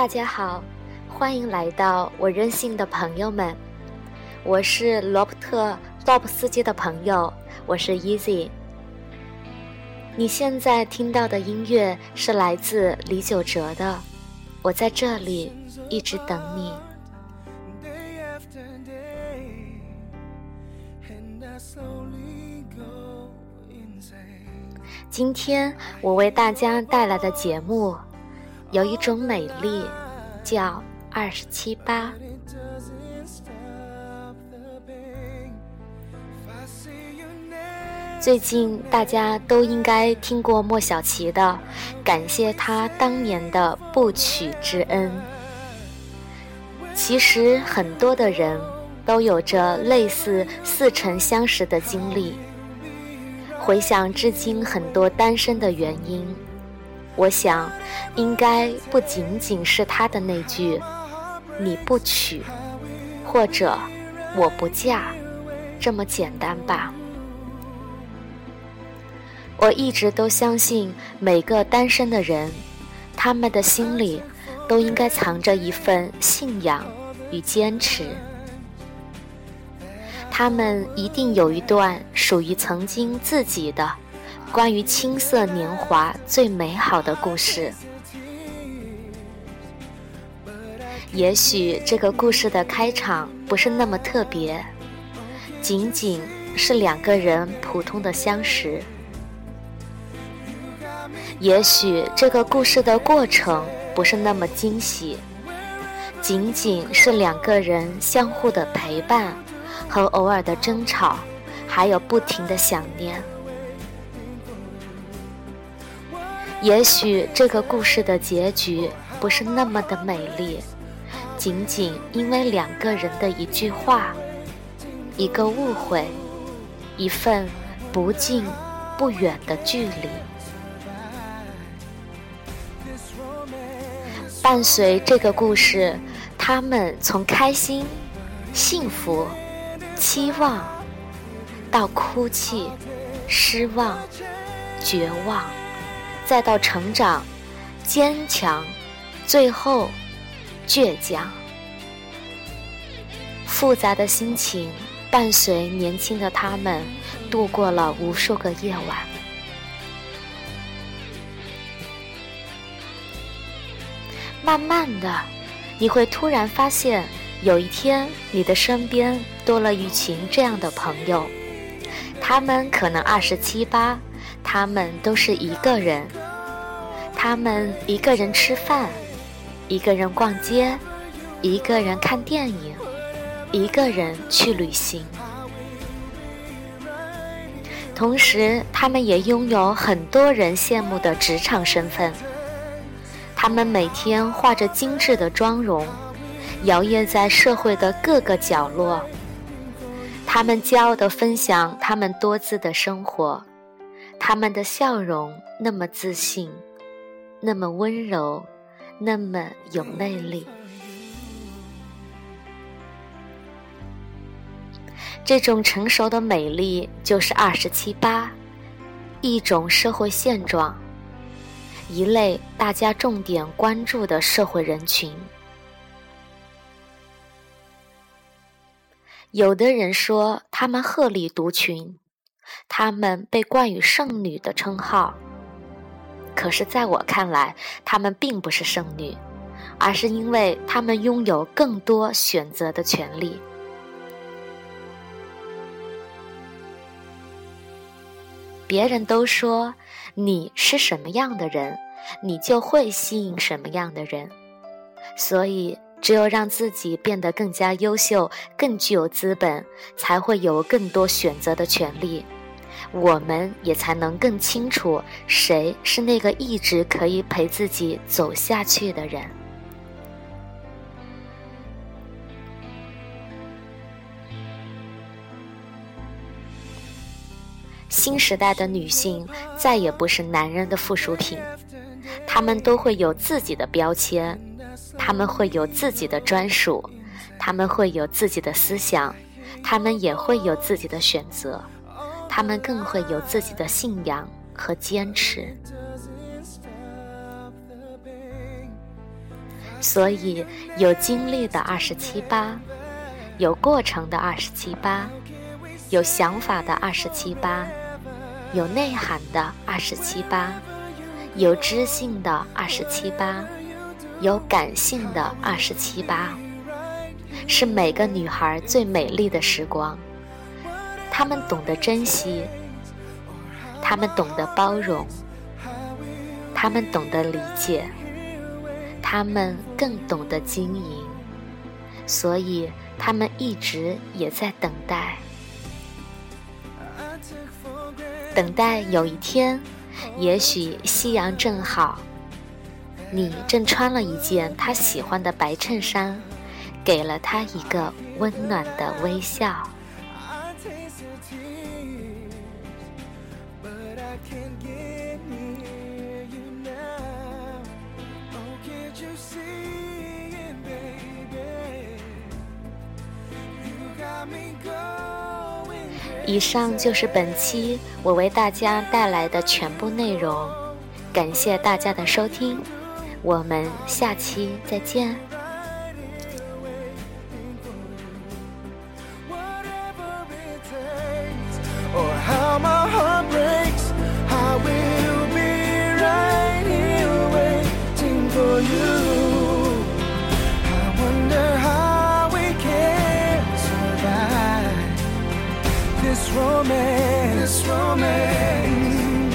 大家好，欢迎来到我任性的朋友们，我是罗伯特·洛布斯基的朋友，我是 Easy。你现在听到的音乐是来自李玖哲的，我在这里一直等你。今天我为大家带来的节目。有一种美丽，叫二十七八。最近大家都应该听过莫小琪的《感谢他当年的不娶之恩》。其实很多的人都有着类似似曾相识的经历。回想至今很多单身的原因。我想，应该不仅仅是他的那句“你不娶”或者“我不嫁”这么简单吧。我一直都相信，每个单身的人，他们的心里都应该藏着一份信仰与坚持。他们一定有一段属于曾经自己的。关于青涩年华最美好的故事，也许这个故事的开场不是那么特别，仅仅是两个人普通的相识；也许这个故事的过程不是那么惊喜，仅仅是两个人相互的陪伴和偶尔的争吵，还有不停的想念。也许这个故事的结局不是那么的美丽，仅仅因为两个人的一句话、一个误会、一份不近不远的距离，伴随这个故事，他们从开心、幸福、期望，到哭泣、失望、绝望。再到成长、坚强，最后倔强，复杂的心情伴随年轻的他们度过了无数个夜晚。慢慢的，你会突然发现，有一天你的身边多了一群这样的朋友，他们可能二十七八。他们都是一个人，他们一个人吃饭，一个人逛街，一个人看电影，一个人去旅行。同时，他们也拥有很多人羡慕的职场身份。他们每天化着精致的妆容，摇曳在社会的各个角落。他们骄傲地分享他们多姿的生活。他们的笑容那么自信，那么温柔，那么有魅力。这种成熟的美丽就是二十七八，一种社会现状，一类大家重点关注的社会人群。有的人说他们鹤立独群。她们被冠以圣女的称号，可是，在我看来，她们并不是圣女，而是因为她们拥有更多选择的权利。别人都说你是什么样的人，你就会吸引什么样的人，所以。只有让自己变得更加优秀、更具有资本，才会有更多选择的权利。我们也才能更清楚谁是那个一直可以陪自己走下去的人。新时代的女性再也不是男人的附属品，她们都会有自己的标签。他们会有自己的专属，他们会有自己的思想，他们也会有自己的选择，他们更会有自己的信仰和坚持。所以有经历的二十七八，有过程的二十七八，有想法的二十七八，有内涵的二十七八，有知性的二十七八，有感性的二十七八，是每个女孩最美丽的时光。他们懂得珍惜，他们懂得包容，他们懂得理解。他们更懂得经营，所以他们一直也在等待，等待有一天，也许夕阳正好，你正穿了一件他喜欢的白衬衫，给了他一个温暖的微笑。以上就是本期我为大家带来的全部内容，感谢大家的收听，我们下期再见。Romance, this romance.